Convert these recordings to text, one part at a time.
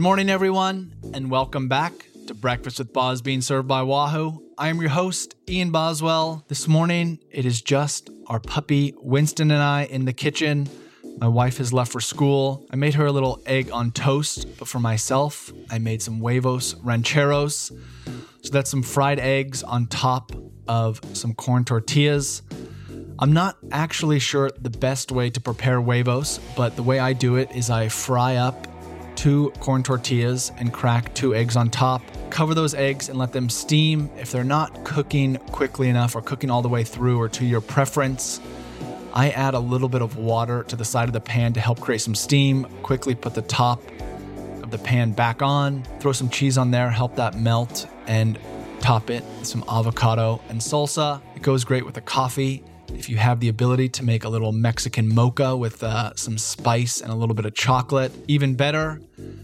Good morning, everyone, and welcome back to Breakfast with Boz being served by Wahoo. I am your host, Ian Boswell. This morning, it is just our puppy, Winston, and I in the kitchen. My wife has left for school. I made her a little egg on toast, but for myself, I made some huevos rancheros. So that's some fried eggs on top of some corn tortillas. I'm not actually sure the best way to prepare huevos, but the way I do it is I fry up two corn tortillas and crack two eggs on top. Cover those eggs and let them steam. If they're not cooking quickly enough or cooking all the way through or to your preference, I add a little bit of water to the side of the pan to help create some steam. Quickly put the top of the pan back on, throw some cheese on there, help that melt, and top it with some avocado and salsa. It goes great with a coffee. If you have the ability to make a little Mexican mocha with uh, some spice and a little bit of chocolate, even better.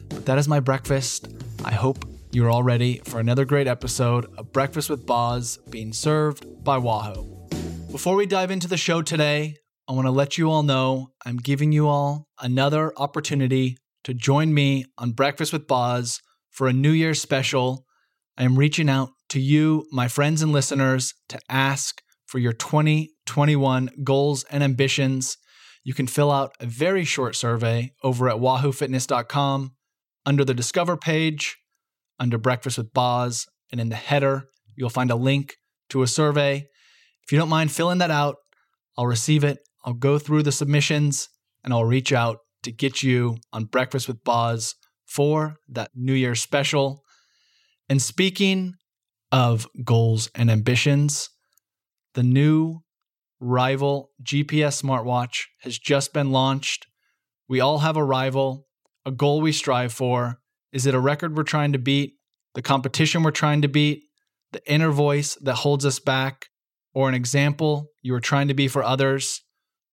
But that is my breakfast. I hope you're all ready for another great episode of Breakfast with Boz being served by Wahoo. Before we dive into the show today, I want to let you all know I'm giving you all another opportunity to join me on Breakfast with Boz for a New Year's special. I am reaching out to you, my friends and listeners, to ask for your 2021 goals and ambitions. You can fill out a very short survey over at wahoofitness.com under the Discover page, under Breakfast with Boz, and in the header, you'll find a link to a survey. If you don't mind filling that out, I'll receive it. I'll go through the submissions and I'll reach out to get you on Breakfast with Boz for that New Year special. And speaking of goals and ambitions, the new rival GPS smartwatch has just been launched. We all have a rival, a goal we strive for. Is it a record we're trying to beat, the competition we're trying to beat, the inner voice that holds us back, or an example you are trying to be for others?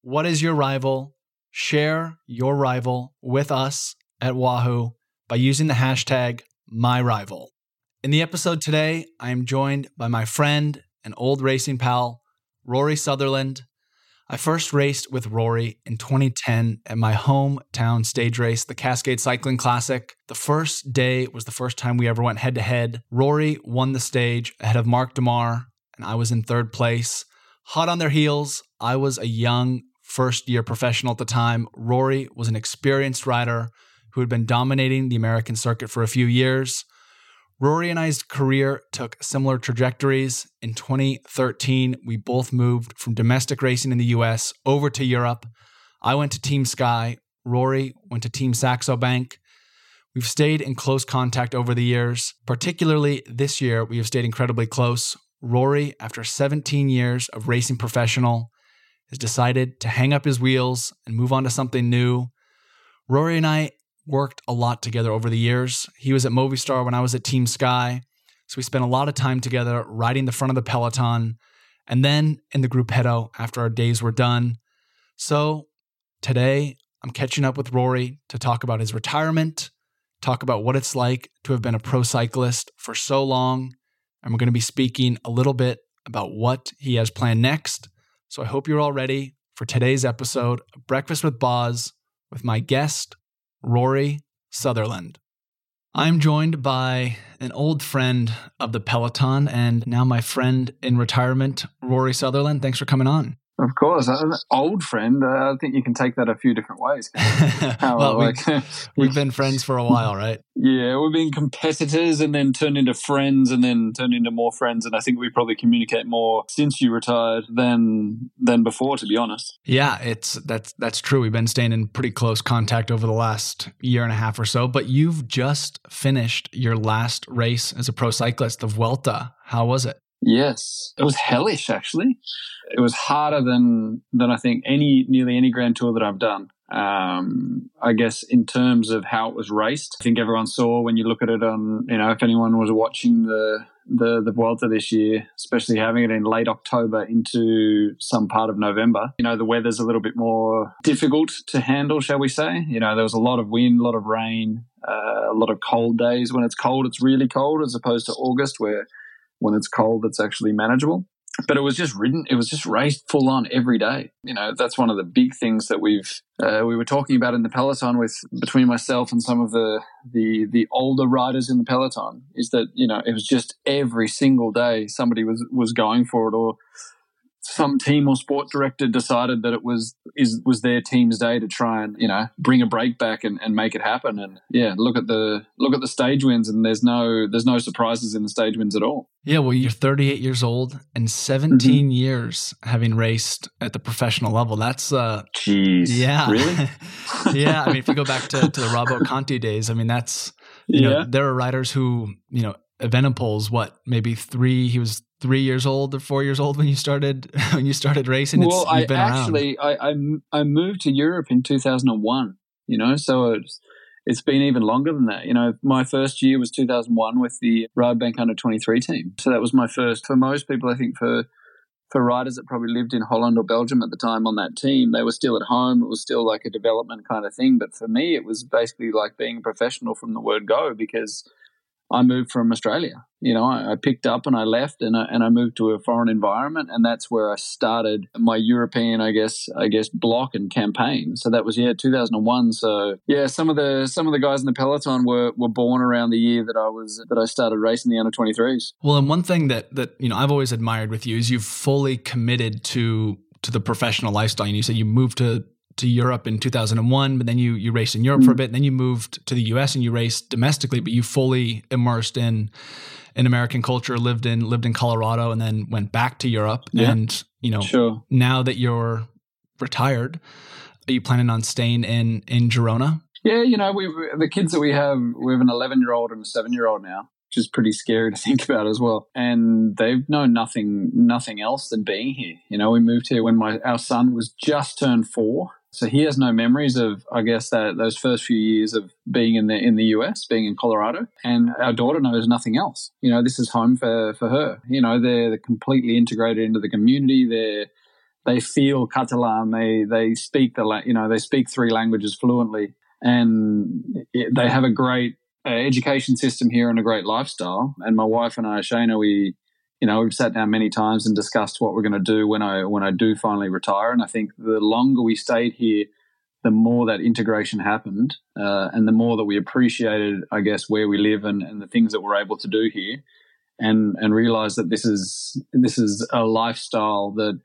What is your rival? Share your rival with us at Wahoo by using the hashtag MyRival. In the episode today, I am joined by my friend and old racing pal, Rory Sutherland. I first raced with Rory in 2010 at my hometown stage race, the Cascade Cycling Classic. The first day was the first time we ever went head to head. Rory won the stage ahead of Marc de Maar, and I was in third place. Hot on their heels, I was a young first year professional at the time. Rory was an experienced rider who had been dominating the American circuit for a few years. Rory and I's career took similar trajectories. In 2013, we both moved from domestic racing in the US over to Europe. I went to Team Sky, Rory went to Team Saxo Bank. We've stayed in close contact over the years. Particularly this year, we have stayed incredibly close. Rory, after 17 years of racing professional, has decided to hang up his wheels and move on to something new. Rory and I worked a lot together over the years. He was at Movistar when I was at Team Sky. So we spent a lot of time together riding the front of the peloton and then in the gruppetto after our days were done. So today I'm catching up with Rory to talk about his retirement, talk about what it's like to have been a pro cyclist for so long. And we're going to be speaking a little bit about what he has planned next. So I hope you're all ready for today's episode of Breakfast with Boz with my guest, Rory Sutherland. I'm joined by an old friend of the Peloton and now my friend in retirement, Rory Sutherland. Thanks for coming on. Of course, an old friend. Uh, I think you can take that a few different ways. How, well, like, we've, we've been friends for a while, right? Yeah, we've been competitors and then turned into friends and then turned into more friends. And I think we probably communicate more since you retired than than before, to be honest. Yeah, it's that's that's true. We've been staying in pretty close contact over the last year and a half or so. But you've just finished your last race as a pro cyclist, the Vuelta. How was it? Yes, it was hellish. Actually, it was harder than than I think any nearly any Grand Tour that I've done. Um, I guess in terms of how it was raced, I think everyone saw when you look at it on you know if anyone was watching the the the Vuelta this year, especially having it in late October into some part of November. You know, the weather's a little bit more difficult to handle, shall we say? You know, there was a lot of wind, a lot of rain, uh, a lot of cold days. When it's cold, it's really cold, as opposed to August, where when it's cold, it's actually manageable. but it was just ridden. It was just raced full on every day. You know, that's one of the big things that we've uh, we were talking about in the peloton with between myself and some of the the the older riders in the peloton is that you know it was just every single day somebody was was going for it or some team or sport director decided that it was is was their team's day to try and you know bring a break back and, and make it happen. And yeah look at the look at the stage wins and there's no there's no surprises in the stage wins at all. Yeah well you're 38 years old and 17 mm-hmm. years having raced at the professional level. That's uh jeez. yeah. Really? Yeah i mean if you go back to, to the Rabo Conti days i mean that's you yeah. know there are riders who you know Evenepoel's what maybe three he was three years old or four years old when you started when you started racing? Well, I actually I, I, I moved to Europe in two thousand and one. You know, so it's it's been even longer than that. You know, my first year was two thousand one with the Rabobank under twenty three team. So that was my first. For most people, I think for for riders that probably lived in Holland or Belgium at the time on that team, they were still at home. It was still like a development kind of thing. But for me, it was basically like being a professional from the word go because I moved from Australia. You know, I, I, picked up and I left and I, and I moved to a foreign environment, and that's where I started my European, I guess, I guess, block and campaign. So that was yeah, 2001. So yeah, some of the some of the guys in the peloton were were born around the year that I was that I started racing the under 23s. Well, and one thing that that you know I've always admired with you is you've fully committed to to the professional lifestyle. And you said you moved to to Europe in 2001, but then you you raced in Europe mm-hmm. for a mm. bit, and then you moved to the US and you raced domestically, but you fully immersed in in American culture, lived in lived in Colorado, and then went back to Europe. Yeah. And you know, sure. now that you're retired, are you planning on staying in in Girona? Yeah, you know, we the kids that we have, we have an 11 year old and a seven year old now which is pretty scary to think about as well. And they've known nothing, nothing else than being here. You know, we moved here when my our son was just turned four, so he has no memories of, I guess, that those first few years of being in the in the US, being in Colorado, and our daughter knows nothing else. You know, this is home for for her. You know, they're, they're completely integrated into the community. They they feel Catalan. They they speak the you know they speak three languages fluently, and they have a great uh, education system here and a great lifestyle. And my wife and I, Shana, we you know, we've sat down many times and discussed what we're going to do when I when I do finally retire. And I think the longer we stayed here, the more that integration happened, uh, and the more that we appreciated, I guess, where we live and, and the things that we're able to do here, and and realize that this is this is a lifestyle that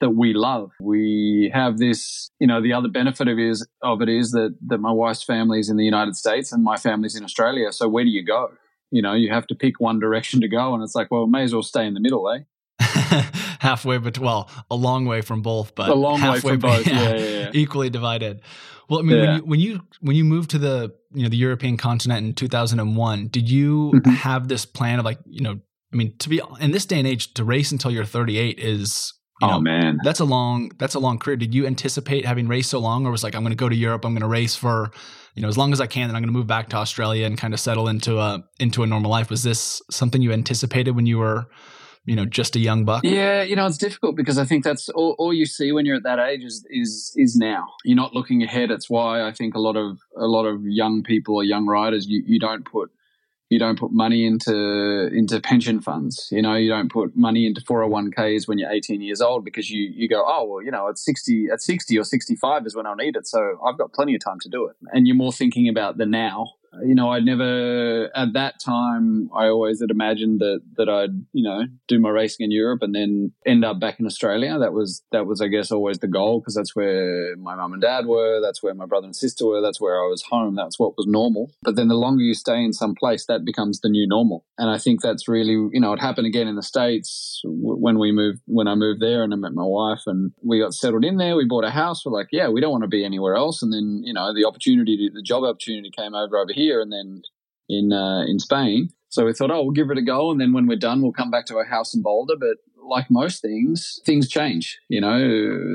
that we love. We have this, you know, the other benefit of is of it is that that my wife's family is in the United States and my family's in Australia. So where do you go? You know, you have to pick one direction to go. And it's like, well, may as well stay in the middle, eh? halfway, between, well, a long way from both, but a long halfway way from both, yeah, yeah, yeah, equally divided. Well, I mean, when you when you when you moved to the you know the European continent in two thousand and one, did you mm-hmm. have this plan of like you know, I mean, to be in this day and age, to race until you're thirty eight is you oh, know, oh man, that's a long that's a long career. Did you anticipate having raced so long, or was like I'm going to go to Europe, I'm going to race for you know as long as I can, then I'm going to move back to Australia and kind of settle into a into a normal life? Was this something you anticipated when you were you know just a young buck? Yeah, you know it's difficult because I think that's all, all you see when you're at that age is is is now. You're not looking ahead. It's why I think a lot of a lot of young people or young riders you, you don't put you don't put money into into pension funds. You know, you don't put money into 401ks when you're 18 years old because you you go, oh well, you know, at 60 at 60 or 65 is when I'll need it, so I've got plenty of time to do it. And you're more thinking about the now you know, I'd never at that time. I always had imagined that that I'd you know do my racing in Europe and then end up back in Australia. That was that was I guess always the goal because that's where my mum and dad were. That's where my brother and sister were. That's where I was home. That's what was normal. But then the longer you stay in some place, that becomes the new normal. And I think that's really you know it happened again in the states when we moved when I moved there and I met my wife and we got settled in there. We bought a house. We're like, yeah, we don't want to be anywhere else. And then you know the opportunity, the job opportunity came over over here here and then in uh, in Spain. So we thought, oh, we'll give it a go, and then when we're done, we'll come back to our house in Boulder. But like most things, things change. You know,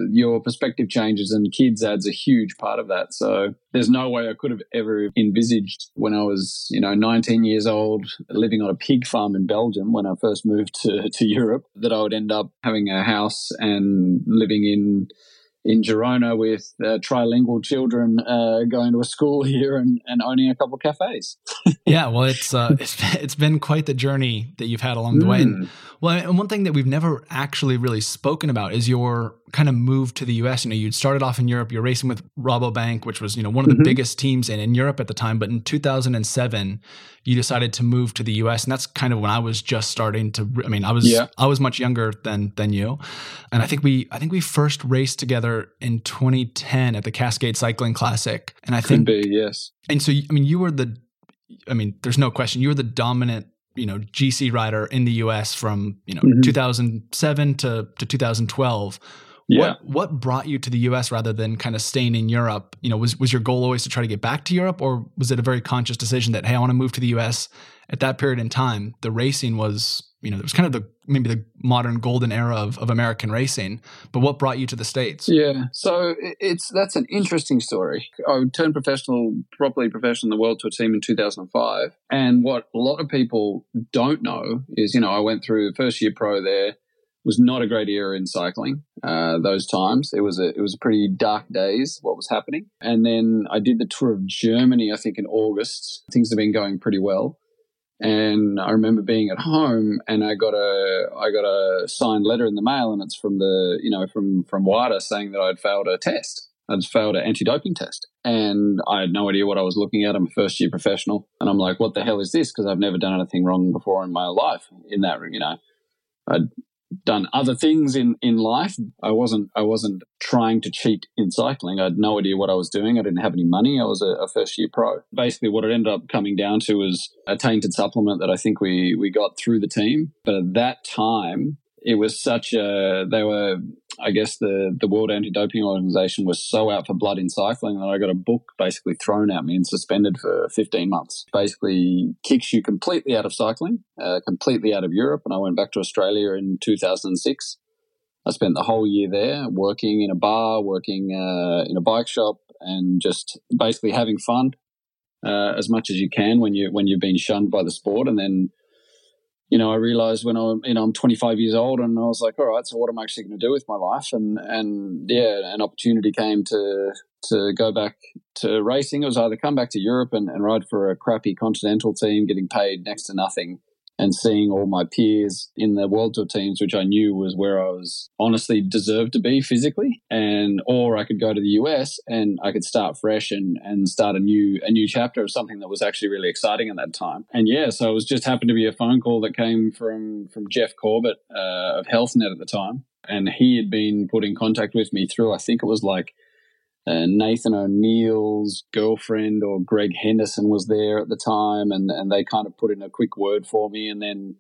your perspective changes, and kids adds a huge part of that. So there's no way I could have ever envisaged when I was, you know, 19 years old, living on a pig farm in Belgium when I first moved to to Europe, that I would end up having a house and living in in Girona with uh, trilingual children uh, going to a school here and, and owning a couple of cafes. yeah, well, it's uh, it's it's been quite the journey that you've had along the mm. way. And, mm. well, and one thing that we've never actually really spoken about is your kind of move to the U.S. You know, you'd started off in Europe. You're racing with Rabobank, which was you know one of the mm-hmm. biggest teams in, in Europe at the time. But in 2007, you decided to move to the U.S. and that's kind of when I was just starting to. I mean, I was yeah. I was much younger than than you, and I think we I think we first raced together in 2010 at the Cascade Cycling Classic, and I Could think be yes. And so I mean, you were the, I mean, there's no question you were the dominant you know GC rider in the US from you know mm-hmm. 2007 to to 2012 yeah. What what brought you to the US rather than kind of staying in Europe? You know, was was your goal always to try to get back to Europe or was it a very conscious decision that hey, I want to move to the US at that period in time? The racing was, you know, it was kind of the maybe the modern golden era of, of American racing. But what brought you to the States? Yeah. So it's that's an interesting story. I turned professional, properly professional in the World Tour team in 2005. And what a lot of people don't know is, you know, I went through first year pro there was not a great era in cycling. Uh, those times it was a it was a pretty dark days what was happening. And then I did the tour of Germany. I think in August things have been going pretty well. And I remember being at home and I got a I got a signed letter in the mail and it's from the you know from from WADA saying that I'd failed a test. I'd failed an anti-doping test and I had no idea what I was looking at. I'm a first year professional and I'm like, what the hell is this? Because I've never done anything wrong before in my life in that, you know, I'd done other things in, in life. I wasn't I wasn't trying to cheat in cycling. I had no idea what I was doing. I didn't have any money. I was a, a, first year pro. Basically, what it ended up coming down to was a tainted supplement that I think we we got through the team. But at that time, it was such a they were I guess the the World Anti Doping Organization was so out for blood in cycling that I got a book basically thrown at me and suspended for 15 months. Basically, kicks you completely out of cycling, uh, completely out of Europe, and I went back to Australia in 2006. I spent the whole year there, working in a bar, working uh, in a bike shop, and just basically having fun uh, as much as you can when you when you've been shunned by the sport, and then you know, I realized when I'm, you know, I'm 25 years old and I was like, all right, so what am I actually going to do with my life? And, and yeah, an opportunity came to, to go back to racing. It was either come back to Europe and, and ride for a crappy continental team, getting paid next to nothing, and seeing all my peers in the World Tour teams, which I knew was where I was honestly deserved to be physically, and or I could go to the US and I could start fresh and and start a new a new chapter of something that was actually really exciting at that time. And yeah, so it was just happened to be a phone call that came from from Jeff Corbett uh, of HealthNet at the time, and he had been put in contact with me through I think it was like uh, Nathan O'Neill's girlfriend or Greg Henderson was there at the time, and, and they kind of put in a quick word for me. And then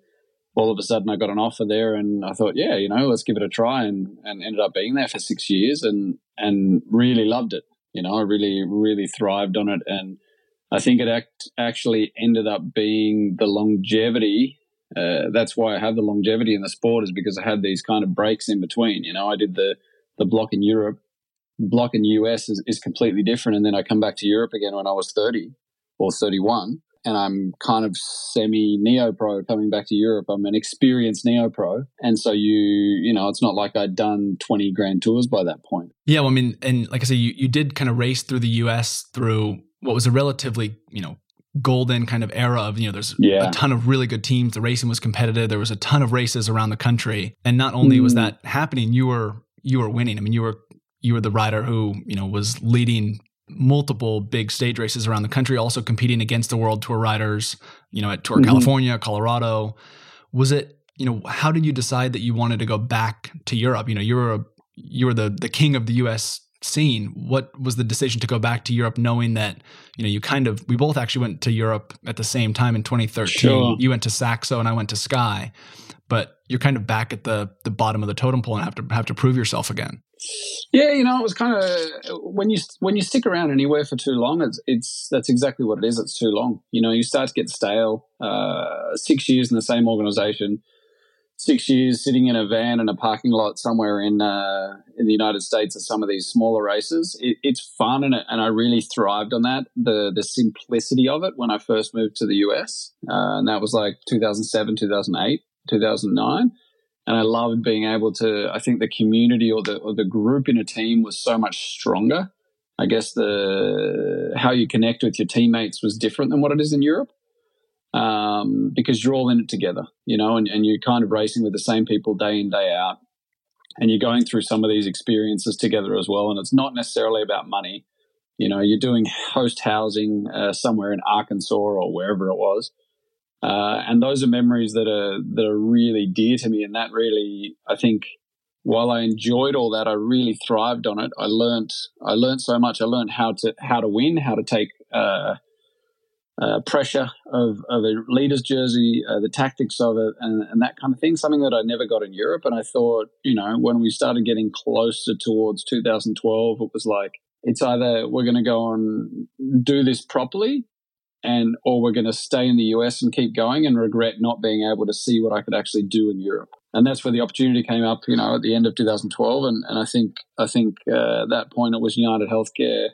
all of a sudden, I got an offer there, and I thought, yeah, you know, let's give it a try, and, and ended up being there for six years, and and really loved it. You know, I really really thrived on it, and I think it act, actually ended up being the longevity. Uh, that's why I have the longevity in the sport is because I had these kind of breaks in between. You know, I did the the block in Europe block in the US is, is completely different. And then I come back to Europe again when I was 30 or 31 and I'm kind of semi neo pro coming back to Europe. I'm an experienced neo pro. And so you, you know, it's not like I'd done 20 grand tours by that point. Yeah. Well, I mean, and like I said, you, you did kind of race through the US through what was a relatively, you know, golden kind of era of, you know, there's yeah. a ton of really good teams. The racing was competitive. There was a ton of races around the country. And not only mm. was that happening, you were, you were winning. I mean, you were you were the rider who you know was leading multiple big stage races around the country, also competing against the World Tour riders. You know, at Tour mm-hmm. California, Colorado. Was it? You know, how did you decide that you wanted to go back to Europe? You know, you were a, you were the the king of the U.S. scene. What was the decision to go back to Europe, knowing that you know you kind of we both actually went to Europe at the same time in 2013. Sure. You went to Saxo and I went to Sky, but you're kind of back at the the bottom of the totem pole and have to have to prove yourself again. Yeah, you know, it was kind of when you when you stick around anywhere for too long, it's it's that's exactly what it is. It's too long. You know, you start to get stale. Uh, six years in the same organization, six years sitting in a van in a parking lot somewhere in uh, in the United States at some of these smaller races. It, it's fun and and I really thrived on that. The the simplicity of it when I first moved to the US, uh, and that was like 2007, 2008, 2009 and I loved being able to. I think the community or the or the group in a team was so much stronger. I guess the how you connect with your teammates was different than what it is in Europe. Um, because you're all in it together, you know, and, and you're kind of racing with the same people day in, day out. And you're going through some of these experiences together as well. And it's not necessarily about money. You know, you're doing host housing uh, somewhere in Arkansas or wherever it was. Uh, and those are memories that are that are really dear to me. And that really, I think, while I enjoyed all that, I really thrived on it. I learned I learned so much. I learned how to how to win, how to take uh, uh, pressure of, of a leader's jersey, uh, the tactics of it, and, and, that kind of thing. Something that I never got in Europe. And I thought, you know, when we started getting closer towards 2012, it was like it's either we're going to go and do this properly and or we're going to stay in the US and keep going and regret not being able to see what I could actually do in Europe. And that's where the opportunity came up, you know, at the end of 2012. And, and I think I think uh, at that point it was United Healthcare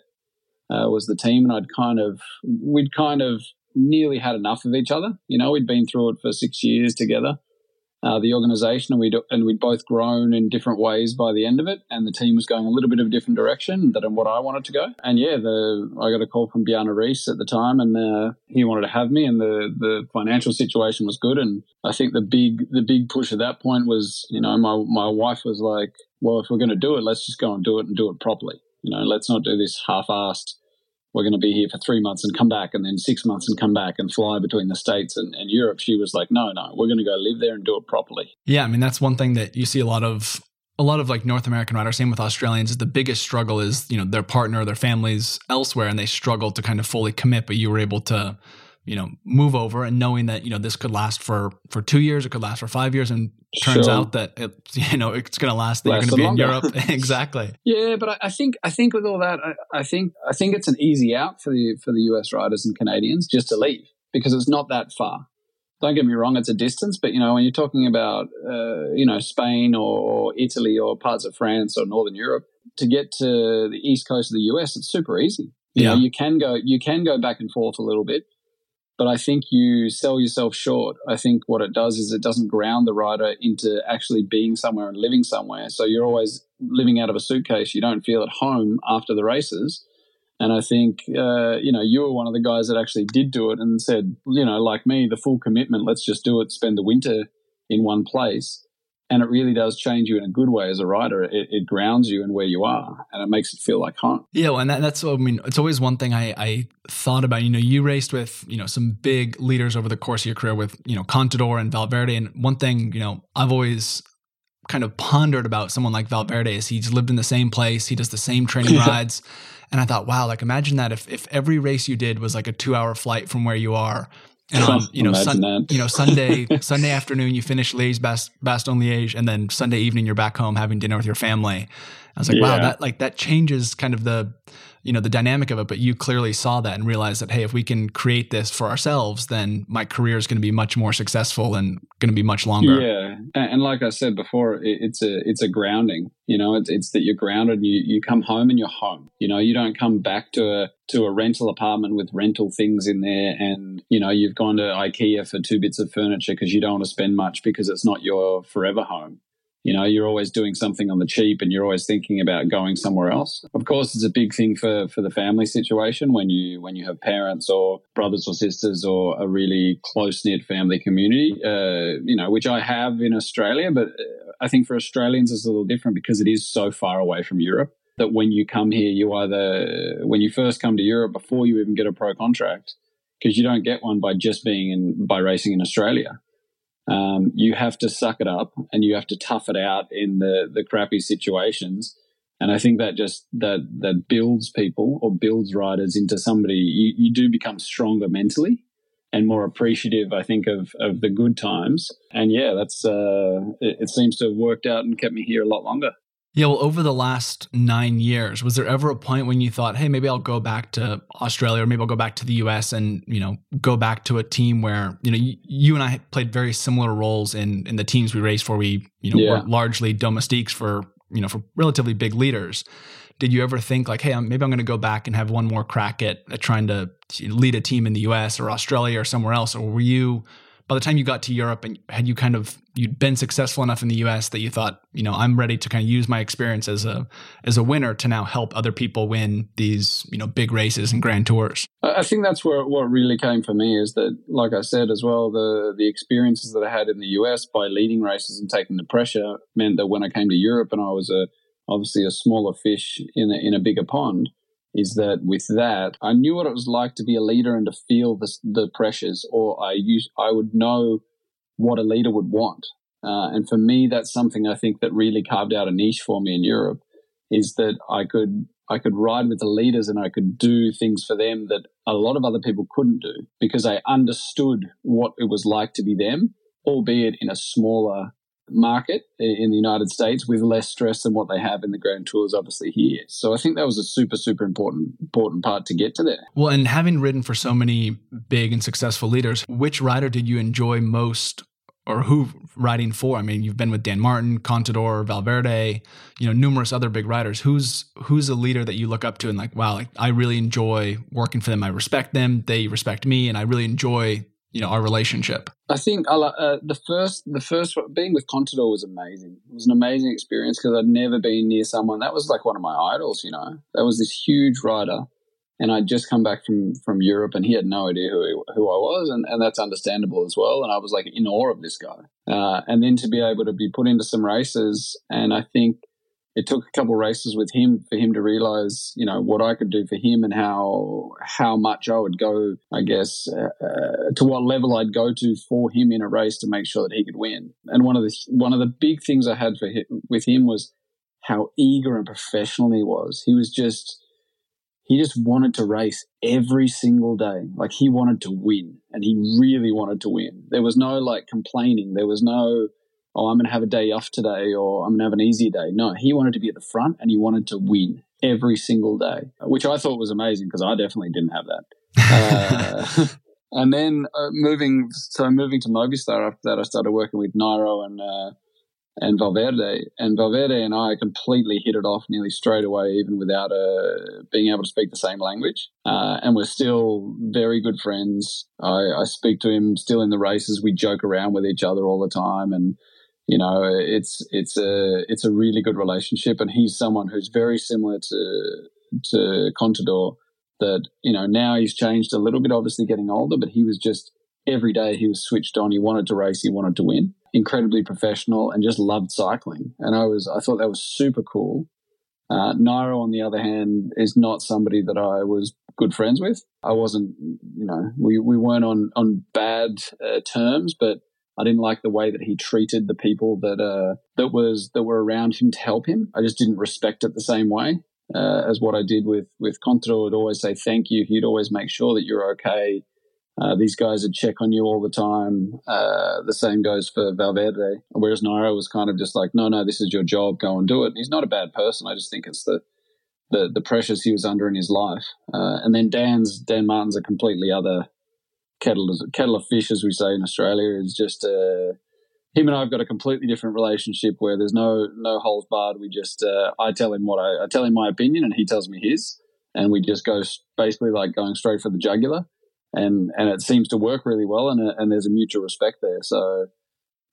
uh, was the team, and I'd kind of we'd kind of nearly had enough of each other. You know, we'd been through it for six years together, uh, the organization, and we'd and we'd both grown in different ways by the end of it, and the team was going a little bit of a different direction than what I wanted to go. And yeah, the I got a call from Bjarne Riis at the time, and uh, he wanted to have me, and the the financial situation was good, and I think the big the big push at that point was, you know, my my wife was like, well, if we're going to do it, let's just go and do it and do it properly. You know, let's not do this half-assed we're going to be here for three months and come back and then six months and come back and fly between the States and, and Europe. She was like, no, no, we're going to go live there and do it properly. Yeah. I mean, that's one thing that you see a lot of. A lot of like North American riders, same with Australians, the biggest struggle is, you know, their partner, their families elsewhere, and they struggle to kind of fully commit, but you were able to you know move over and knowing that you know this could last for for two years it could last for five years and turns sure. out that it you know it's going to last that last you're going to be longer. in europe exactly yeah but I, I, think i think with all that I, I, think i think it's an easy out for the for the us riders and canadians just to leave because it's not that far don't get me wrong it's a distance but you know when you're talking about uh, you know spain or, or italy or parts of france or northern europe to get to the east coast of the us it's super easy you yeah. know you can go you can go back and forth a little bit but I think you sell yourself short. I think what it does is it doesn't ground the rider into actually being somewhere and living somewhere. So you're always living out of a suitcase. You don't feel at home after the races. And I think, uh, you know, you were one of the guys that actually did do it and said, you know, like me, the full commitment, let's just do it, spend the winter in one place and it really does change you in a good way as a rider. It, it, grounds you in where you are, and it makes it feel like home. Yeah, well, and that, that's I mean, it's always one thing I, I thought about. You know, you raced with you know some big leaders over the course of your career with you know Contador and Valverde, and one thing you know I've always kind of pondered about someone like Valverde is he's lived in the same place, he does the same training rides, and I thought, wow, like imagine that if if every race you did was like a two hour flight from where you are and on you know sun, you know Sunday Sunday afternoon you finish Liège Bast- Bastogne Liège and then Sunday evening you're back home having dinner with your family. I was like, yeah. wow, that like that changes kind of the you know the dynamic of it. But you clearly saw that and realized that hey if we can create this for ourselves then my career is going to be much more successful and going to be much longer. Yeah. And like i said before it's a it's a grounding you know? It's, it's that you're grounded and you, you come home and you're home you know? You don't come back to a to a rental apartment with rental things in there and you know you've gone to ikea for two bits of furniture because you don't want to spend much because it's not your forever home you know you're always doing something on the cheap and you're always thinking about going somewhere else. Of course it's a big thing for for the family situation when you when you have parents or brothers or sisters or a really close knit family community uh, you know which i have in australia but uh, i think for australians it's a little different because it is so far away from europe that when you come here you either when you first come to europe before you even get a pro contract because you don't get one by just being in by racing in australia um, you have to suck it up and you have to tough it out in the the crappy situations. And I think that just that that builds people or builds riders into somebody you, you do become stronger mentally and more appreciative, I think, of of the good times. And yeah, that's uh, it, it seems to have worked out and kept me here a lot longer. Yeah, well, over the last nine years, was there ever a point when you thought, "Hey, maybe I'll go back to Australia, or maybe I'll go back to the U.S. and you know go back to a team where you know you, you and I played very similar roles in in the teams we raced for. We you know yeah. were largely domestiques for you know for relatively big leaders. Did you ever think like, "Hey, maybe I'm going to go back and have one more crack at, at trying to lead a team in the U.S. or Australia or somewhere else," or were you by the time you got to Europe and had you kind of you'd been successful enough in the US that you thought, you know, I'm ready to kind of use my experience as a as a winner to now help other people win these, you know, big races and grand tours? I think that's where what really came for me is that, like I said as well, the the experiences that I had in the US by leading races and taking the pressure meant that when I came to Europe and I was a obviously a smaller fish in a, in a bigger pond, is that with that, I knew what it was like to be a leader and to feel the, the pressures, or I use, I would know what a leader would want. Uh, and for me, that's something I think that really carved out a niche for me in Europe is that I could, I could ride with the leaders and I could do things for them that a lot of other people couldn't do because I understood what it was like to be them, albeit in a smaller market in the United States with less stress than what they have in the Grand Tours, obviously here. So I think that was a super, super important important part to get to there. Well, and having ridden for so many big and successful leaders, which rider did you enjoy most? Or who riding for? I mean, you've been with Dan Martin, Contador, Valverde, you know, numerous other big riders. Who's who's a leader that you look up to and like, wow, like I really enjoy working for them. I respect them. They respect me, and I really enjoy you know our relationship? I think uh, the first the first being with Contador was amazing. It was an amazing experience because I'd never been near someone that was like one of my idols. You know, that was this huge rider, and I'd just come back from from Europe, and he had no idea who he, who I was, and, and that's understandable as well. And I was like in awe of this guy, uh, and then to be able to be put into some races, and I think it took a couple races with him for him to realize, you know, what I could do for him and how how much I would go, I guess, uh, uh, to what level I'd go to for him in a race to make sure that he could win. And one of the one of the big things I had for him, with him was how eager and professional he was. He was just he just wanted to race every single day. Like he wanted to win, and he really wanted to win. There was no like complaining. There was no oh, I'm going to have a day off today or I'm going to have an easier day. No, he wanted to be at the front and he wanted to win every single day, which I thought was amazing because I definitely didn't have that. uh, and then uh, moving, so moving to Movistar after that, I started working with Nairo and, uh, and Valverde. And Valverde and I completely hit it off nearly straight away, even without uh, being able to speak the same language. Uh, and we're still very good friends. I, I speak to him still in the races. We joke around with each other all the time. And you know, it's it's a it's a really good relationship, and he's someone who's very similar to to Contador. That you know now he's changed a little bit, obviously getting older, but he was just every day he was switched on. He wanted to race, he wanted to win. Incredibly professional, and just loved cycling. And I was I thought that was super cool. Uh, Nairo, on the other hand, is not somebody that I was good friends with. I wasn't, you know, we, we weren't on on bad uh, terms, but I didn't like the way that he treated the people that uh, that was that were around him to help him. I just didn't respect it the same way uh, as what I did with with. Would always say thank you. He'd always make sure that you're okay. Uh, these guys would check on you all the time. Uh, the same goes for Valverde. Whereas Nairo was kind of just like, no, no, this is your job. Go and do it. And he's not a bad person. I just think it's the the, the pressures he was under in his life. Uh, and then Dan's Dan Martin's a completely other kettle kettle of fish, as we say in Australia, is just uh, him and I've got a completely different relationship where there's no no holes barred. We just uh, I tell him what I, I tell him my opinion, and he tells me his, and we just go basically like going straight for the jugular, and and it seems to work really well, and uh, and there's a mutual respect there. So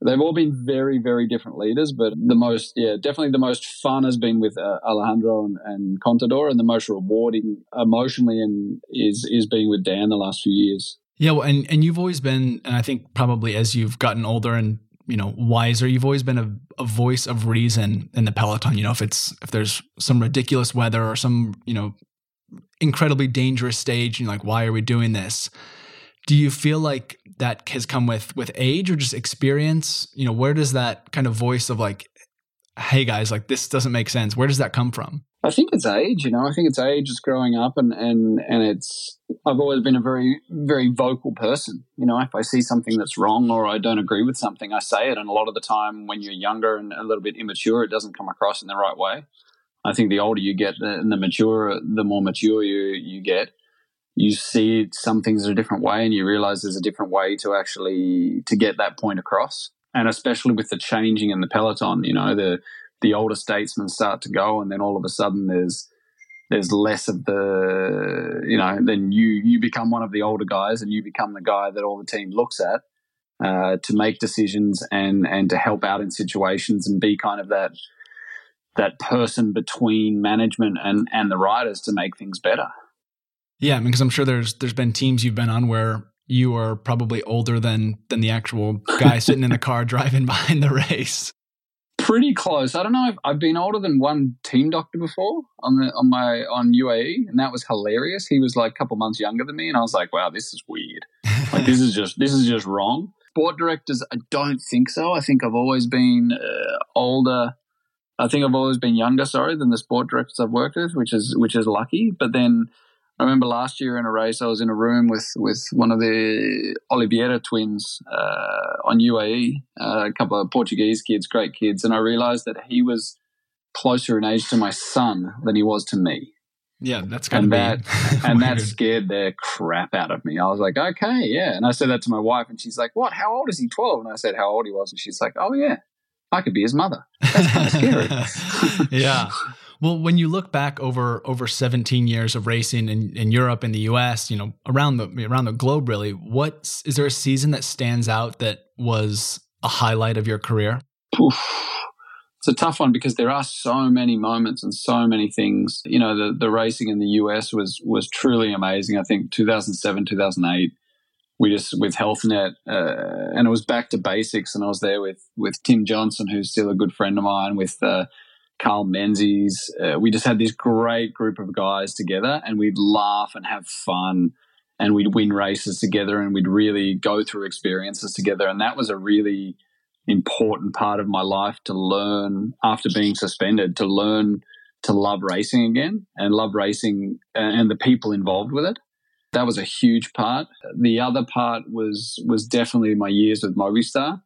they've all been very very different leaders, but the most yeah definitely the most fun has been with uh, Alejandro and, and Contador, and the most rewarding emotionally and is is being with Dan the last few years. Yeah, well, and and you've always been, and I think probably as you've gotten older and you know wiser, you've always been a, a voice of reason in the peloton. You know, if it's if there's some ridiculous weather or some you know incredibly dangerous stage, and you're like, why are we doing this? Do you feel like that has come with with age or just experience? You know, where does that kind of voice of like, hey guys, like this doesn't make sense. Where does that come from? I think it's age, you know. I think it's age just growing up and, and, and it's I've always been a very, very vocal person. You know, if I see something that's wrong or I don't agree with something, I say it. And a lot of the time when you're younger and a little bit immature, it doesn't come across in the right way. I think the older you get and the mature, the more mature you, you get, you see some things in a different way and you realize there's a different way to actually to get that point across and especially with the changing in the peloton you know the the older statesmen start to go and then all of a sudden there's there's less of the you know then you you become one of the older guys and you become the guy that all the team looks at uh, to make decisions and and to help out in situations and be kind of that that person between management and and the riders to make things better. Yeah, because I'm sure there's there's been teams you've been on where you are probably older than than the actual guy sitting in the car driving behind the race. Pretty close. I don't know. I've, I've been older than one team doctor before on the on my on UAE, and that was hilarious. He was like a couple months younger than me, and I was like, "Wow, this is weird. Like this is just this is just wrong." Sport directors, I don't think so. I think I've always been uh, older I think I've always been younger, sorry, than the sport directors I've worked with, which is which is lucky. But then I remember last year in a race, I was in a room with with one of the Oliveira twins uh, on UAE, uh, a couple of Portuguese kids, great kids, and I realised that he was closer in age to my son than he was to me. Yeah, that's kind of that, and that scared the crap out of me. I was like, okay, yeah, and I said that to my wife, and she's like, "What? How old is he? 12? And I said how old he was, and she's like, "Oh yeah." I could be his mother. That's kind of scary. yeah. Well, when you look back over over 17 years of racing in, in Europe and the US, you know, around the around the globe really, what is there a season that stands out that was a highlight of your career? Oof. It's a tough one because there are so many moments and so many things. You know, the the racing in the US was was truly amazing. I think 2007, 2008 we just with HealthNet, uh, and it was back to basics. And I was there with with Tim Johnson, who's still a good friend of mine, with uh, Karl Menzies. Uh, we just had this great group of guys together, and we'd laugh and have fun, and we'd win races together, and we'd really go through experiences together. And that was a really important part of my life to learn after being suspended to learn to love racing again and love racing and the people involved with it that was a huge part. The other part was was definitely my years with Movistar.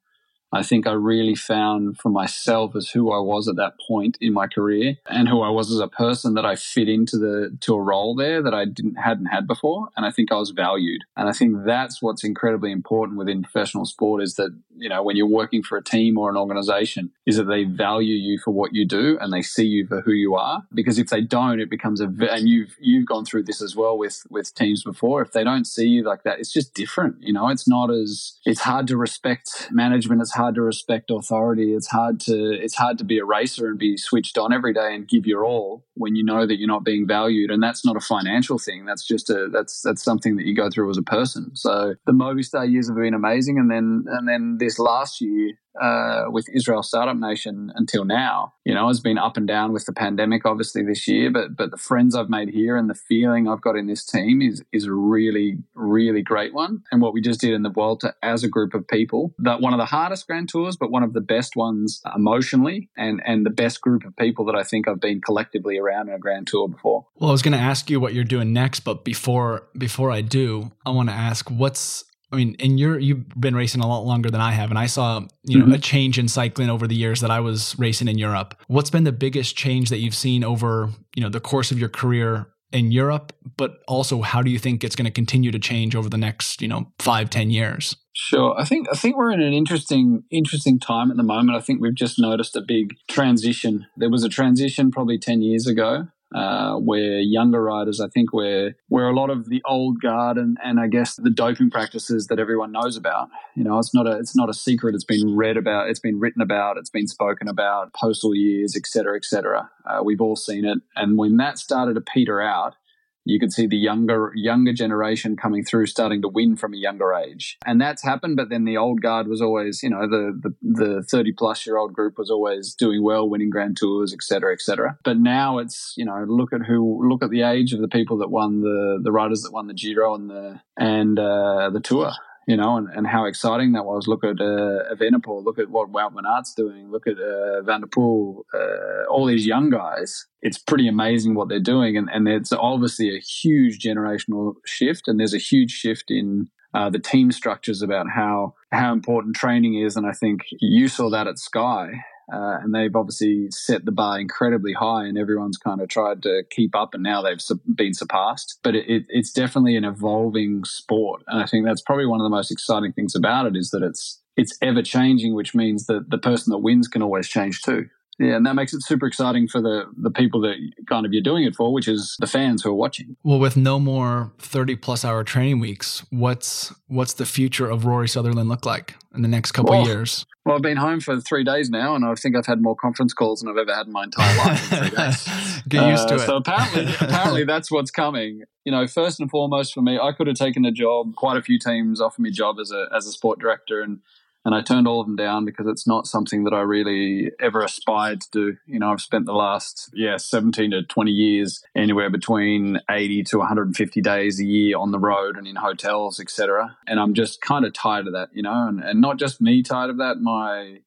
I think I really found for myself as who I was at that point in my career and who I was as a person that I fit into the to a role there that I didn't hadn't had before. And I think I was valued. And I think that's what's incredibly important within professional sport is that you know when you're working for a team or an organization is that they value you for what you do and they see you for who you are. Because if they don't it becomes a and you've you've gone through this as well with with teams before. If they don't see you like that it's just different you know? It's not as it's hard to respect management. It's hard hard to respect authority. It's hard to it's hard to be a racer and be switched on every day and give your all when you know that you're not being valued. And that's not a financial thing. That's just a that's that's something that you go through as a person. So the Movistar years have been amazing, and then and then this last year uh, with Israel Startup Nation until now. You know, has been up and down with the pandemic, obviously this year, but but the friends I've made here and the feeling I've got in this team is is a really really great one. And what we just did in the Vuelta as a group of people, that one of the hardest Grand Tours, but one of the best ones emotionally, and and the best group of people that I think I've been collectively around in a Grand Tour before. Well, I was going to ask you what you're doing next, but before before I do, I want to ask what's I mean, and you're you've been racing a lot longer than I have, and I saw you know mm-hmm. a change in cycling over the years that I was racing in Europe. What's been the biggest change that you've seen over you know the course of your career in Europe? But also, how do you think it's going to continue to change over the next you know five, ten years? Sure, I think I think we're in an interesting interesting time at the moment. I think we've just noticed a big transition. There was a transition probably ten years ago uh, where younger riders, I think, where where a lot of the old guard and, and I guess the doping practices that everyone knows about. You know, it's not a it's not a secret. It's been read about. It's been written about. It's been spoken about. Postal years, et cetera, et cetera. Uh, we've all seen it. And when that started to peter out, you could see the younger younger generation coming through starting to win from a younger age. And that's happened but then the old guard was always you know the the, the 30 plus year old group was always doing well winning grand tours etc etc but now it's you know look at who look at the age of the people that won the the riders that won the giro and the and uh, the tour you know, and, and how exciting that was. Look at uh, Evenepoel, look at what Wout van Aert's doing, look at uh, Van der Poel, uh, all these young guys. It's pretty amazing what they're doing. And, and it's obviously a huge generational shift. And there's a huge shift in uh, the team structures about how, how important training is. And I think you saw that at Sky uh, and they've obviously set the bar incredibly high, and everyone's kind of tried to keep up, and now they've been surpassed. But it, it, it's definitely an evolving sport, and I think that's probably one of the most exciting things about it is that it's it's ever changing, which means that the person that wins can always change too. Yeah, and that makes it super exciting for the the people that kind of you're doing it for, which is the fans who are watching. Well, with no more 30 plus hour training weeks, what's what's the future of Rory Sutherland look like in the next couple well, years? Well, I've been home for three days now, and I think I've had more conference calls than I've ever had in my entire life. In three days. Get used to uh, it. So apparently, apparently that's what's coming. You know, first and foremost for me, I could have taken a job. Quite a few teams offered me a job as a as a sport director, and and I turned all of them down because it's not something that I really ever aspired to do. You know, I've spent the last yeah 17 to 20 years anywhere between 80 to 150 days a year on the road and in hotels, etc. And I'm just kind of tired of that, you know, and, and not just me tired of that. My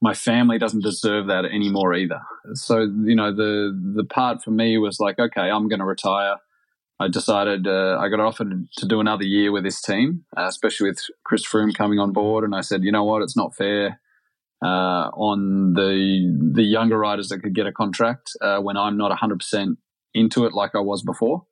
my family doesn't deserve that anymore either. So you know, the the part for me was like, okay, I'm going to retire. I decided uh, I got offered to do another year with this team, uh, especially with Chris Froome coming on board. And I said, you know what, it's not fair uh, on the the younger riders that could get a contract uh, when I'm not 100 percent into it like I was before.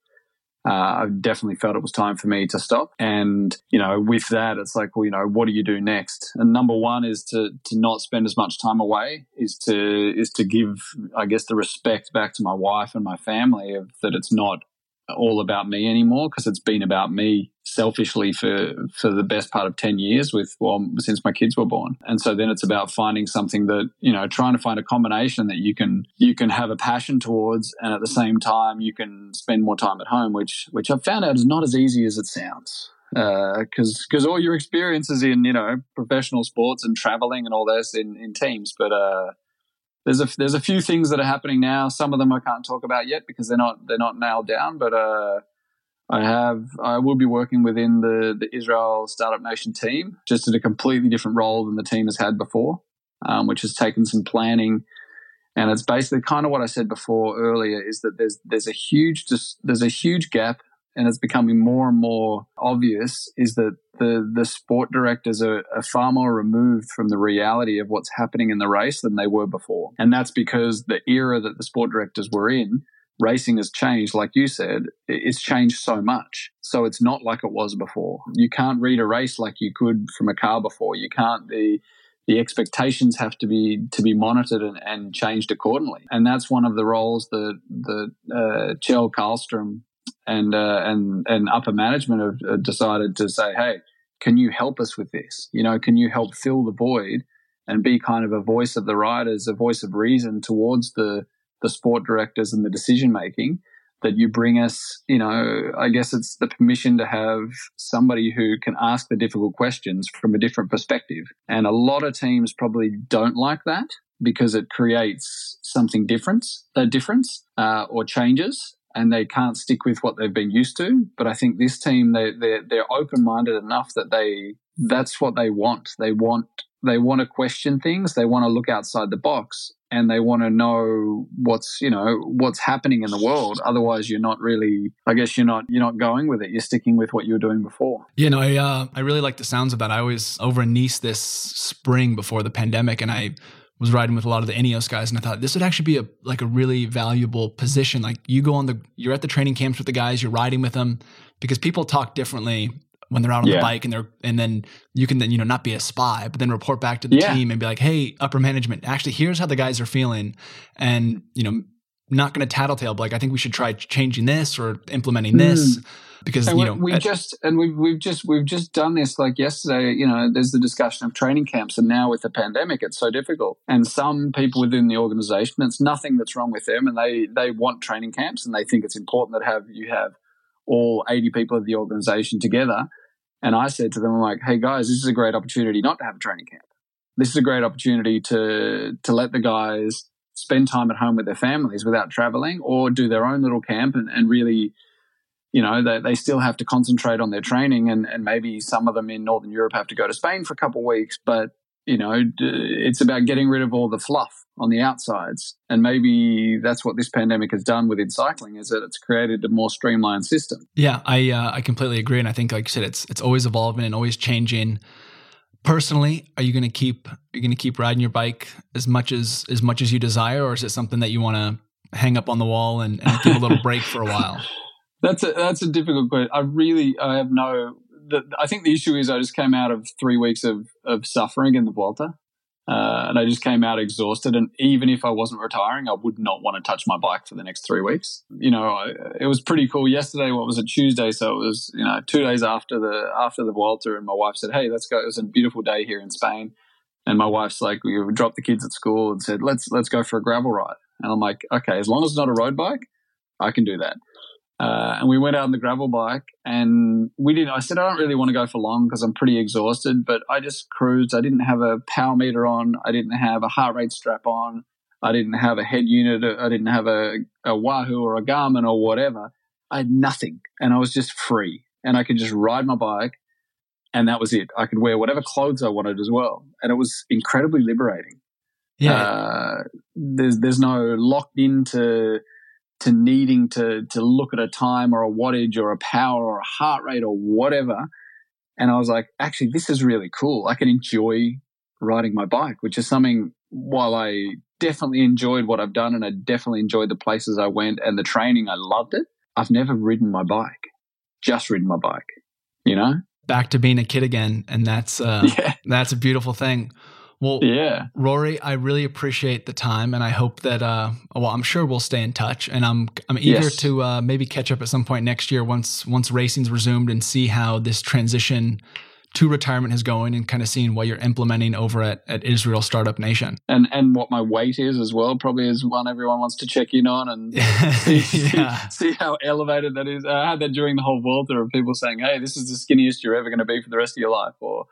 Uh, I definitely felt it was time for me to stop. And you know, with that, it's like, well, you know, what do you do next? And number one is to to not spend as much time away. Is to is to give, I guess, the respect back to my wife and my family of that it's not all about me anymore because it's been about me selfishly for for the best part of 10 years with well since my kids were born. And so then it's about finding something that you know trying to find a combination that you can you can have a passion towards and at the same time you can spend more time at home which which i've found out is not as easy as it sounds. Because uh, because all your experiences in you know professional sports and traveling and all this in in teams but uh there's a there's a few things that are happening now. Some of them I can't talk about yet because they're not they're not nailed down. But uh, I have I will be working within the the Israel Startup Nation team, just in a completely different role than the team has had before, um, which has taken some planning. And it's basically kind of what I said before earlier is that there's there's a huge there's a huge gap and it's becoming more and more obvious is that the the sport directors are, are, far more removed from the reality of what's happening in the race than they were before, and that's because the era that the sport directors were in, racing has changed. Like you said, it's changed so much. So it's not like it was before. You can't read a race like you could from a car before. You can't the the expectations have to be to be monitored and, and changed accordingly. And that's one of the roles that the uh, Kjell Carlström and uh, and and upper management have uh, decided to say, hey, can you help us with this? You know, can you help fill the void and be kind of a voice of the riders, a voice of reason towards the the sport directors and the decision making that you bring us, you know, I guess it's the permission to have somebody who can ask the difficult questions from a different perspective. And a lot of teams probably don't like that because it creates something different, a difference uh, or changes and they can't stick with what they've been used to. But I think this team, they they're, they're open minded enough that they that's what they want. They want they want to question things. They want to look outside the box, and they want to know what's you know what's happening in the world. Otherwise, you're not really. I guess you're not you're not going with it. You're sticking with what you were doing before. Yeah, no, I uh, I really like the sounds of that. I was over in Nice this spring before the pandemic, and I was riding with a lot of the Ineos guys, and I thought this would actually be a like a really valuable position. Like you go on the, you're at the training camps with the guys, you're riding with them, because people talk differently when they're out on yeah. the bike, and they're and then you can then you know not be a spy, but then report back to the yeah. team and be like, hey, upper management, actually here's how the guys are feeling, and you know not going to tattletale, but like I think we should try changing this or implementing this. Mm because and you know we just and we've we've just we've just done this like yesterday. You know, there's the discussion of training camps, and now with the pandemic, it's so difficult. And some people within the organisation, it's nothing that's wrong with them, and they they want training camps, and they think it's important that have you have all 80 people of the organisation together. And I said to them, I'm like, hey guys, this is a great opportunity not to have a training camp. This is a great opportunity to to let the guys spend time at home with their families without traveling or do their own little camp and, and really you know, they, they still have to concentrate on their training, and, and maybe some of them in Northern Europe have to go to Spain for a couple of weeks. But you know, it's about getting rid of all the fluff on the outsides, and maybe that's what this pandemic has done within cycling is that it's created a more streamlined system. Yeah, I uh, I completely agree, and I think, like you said, it's it's always evolving and always changing. Personally, are you going to keep are you going to keep riding your bike as much as as much as you desire, or is it something that you want to hang up on the wall and, and give a little break for a while? That's a that's a difficult question. I really I have no. The, I think the issue is I just came out of three weeks of of suffering in the Vuelta, Uh, and I just came out exhausted. And even if I wasn't retiring, I would not want to touch my bike for the next three weeks. You know, I, it was pretty cool. Yesterday, what was it, Tuesday? So it was, you know, two days after the after the Vuelta, and my wife said, "Hey, let's go." It was a beautiful day here in Spain, and my wife's like, "We dropped the kids at school and said, let's let's go for a gravel ride." And I'm like, "Okay, as long as it's not a road bike, I can do that." Uh, and we went out on the gravel bike and we didn't, I said, I don't really want to go for long because I'm pretty exhausted, but I just cruised. I didn't have a power meter on. I didn't have a heart rate strap on. I didn't have a head unit. I didn't have a, a Wahoo or a Garmin or whatever. I had nothing and I was just free and I could just ride my bike and that was it. I could wear whatever clothes I wanted as well. And it was incredibly liberating. Yeah. Uh, there's, there's no locked into, to needing to to look at a time or a wattage or a power or a heart rate or whatever. And I was like, actually, this is really cool. I can enjoy riding my bike, which is something while I definitely enjoyed what I've done and I definitely enjoyed the places I went and the training, I loved it. I've never ridden my bike, just ridden my bike, you know? Back to being a kid again. And that's, uh, yeah. that's a beautiful thing. Well, yeah, Rory, I really appreciate the time, and I hope that uh, well, I'm sure we'll stay in touch, and I'm I'm eager yes. to uh, maybe catch up at some point next year once once racing's resumed and see how this transition to retirement is going and kind of seeing what you're implementing over at, at Israel Startup Nation. And and what my weight is as well, probably is one everyone wants to check in on and see, yeah. see, see, how elevated that is. I had that during the whole Vuelta of people saying, hey, this is the skinniest you're ever going to be for the rest of your life. Or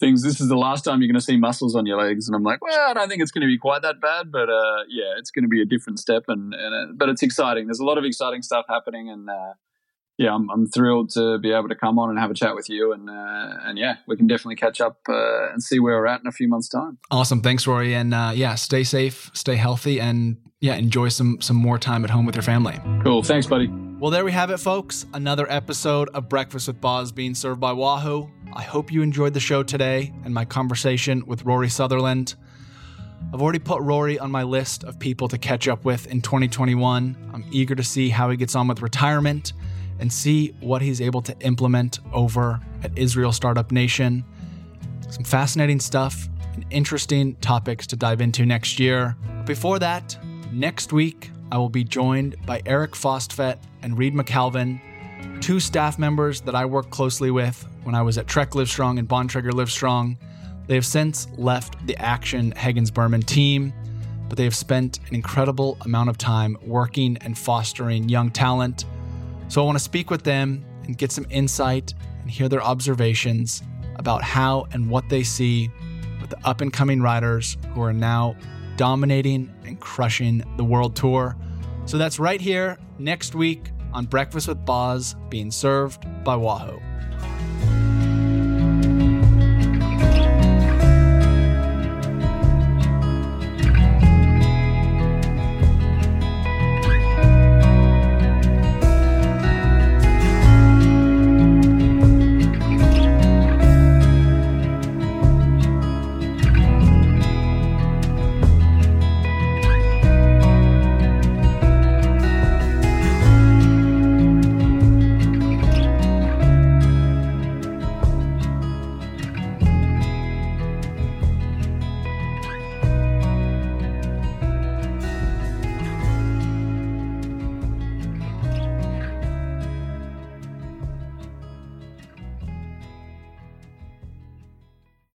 things. This is the last time you're going to see muscles on your legs, and I'm like, well, I don't think it's going to be quite that bad, but uh, yeah, it's going to be a different step, and, and uh, but it's exciting. There's a lot of exciting stuff happening, and uh, yeah, I'm, I'm thrilled to be able to come on and have a chat with you, and uh, and yeah, we can definitely catch up uh, and see where we're at in a few months' time. Awesome, thanks, Rory, and uh, yeah, stay safe, stay healthy, and yeah, enjoy some some more time at home with your family. Cool, thanks, buddy. Well, there we have it, folks. Another episode of Breakfast with Boz being served by Wahoo. I hope you enjoyed the show today and my conversation with Rory Sutherland. I've already put Rory on my list of people to catch up with in 2021. I'm eager to see how he gets on with retirement and see what he's able to implement over at Israel Startup Nation. Some fascinating stuff and interesting topics to dive into next year. Before that, next week, I will be joined by Eric Fostvedt and Reed McCalvin, two staff members that I worked closely with when I was at Trek Livestrong and Bontrager Livestrong. They have since left the Axeon Hagens Berman team, but they have spent an incredible amount of time working and fostering young talent. So I want to speak with them and get some insight and hear their observations about how and what they see with the up and coming riders who are now dominating and crushing the world tour. So that's right here next week on Breakfast with Boz being served by Wahoo.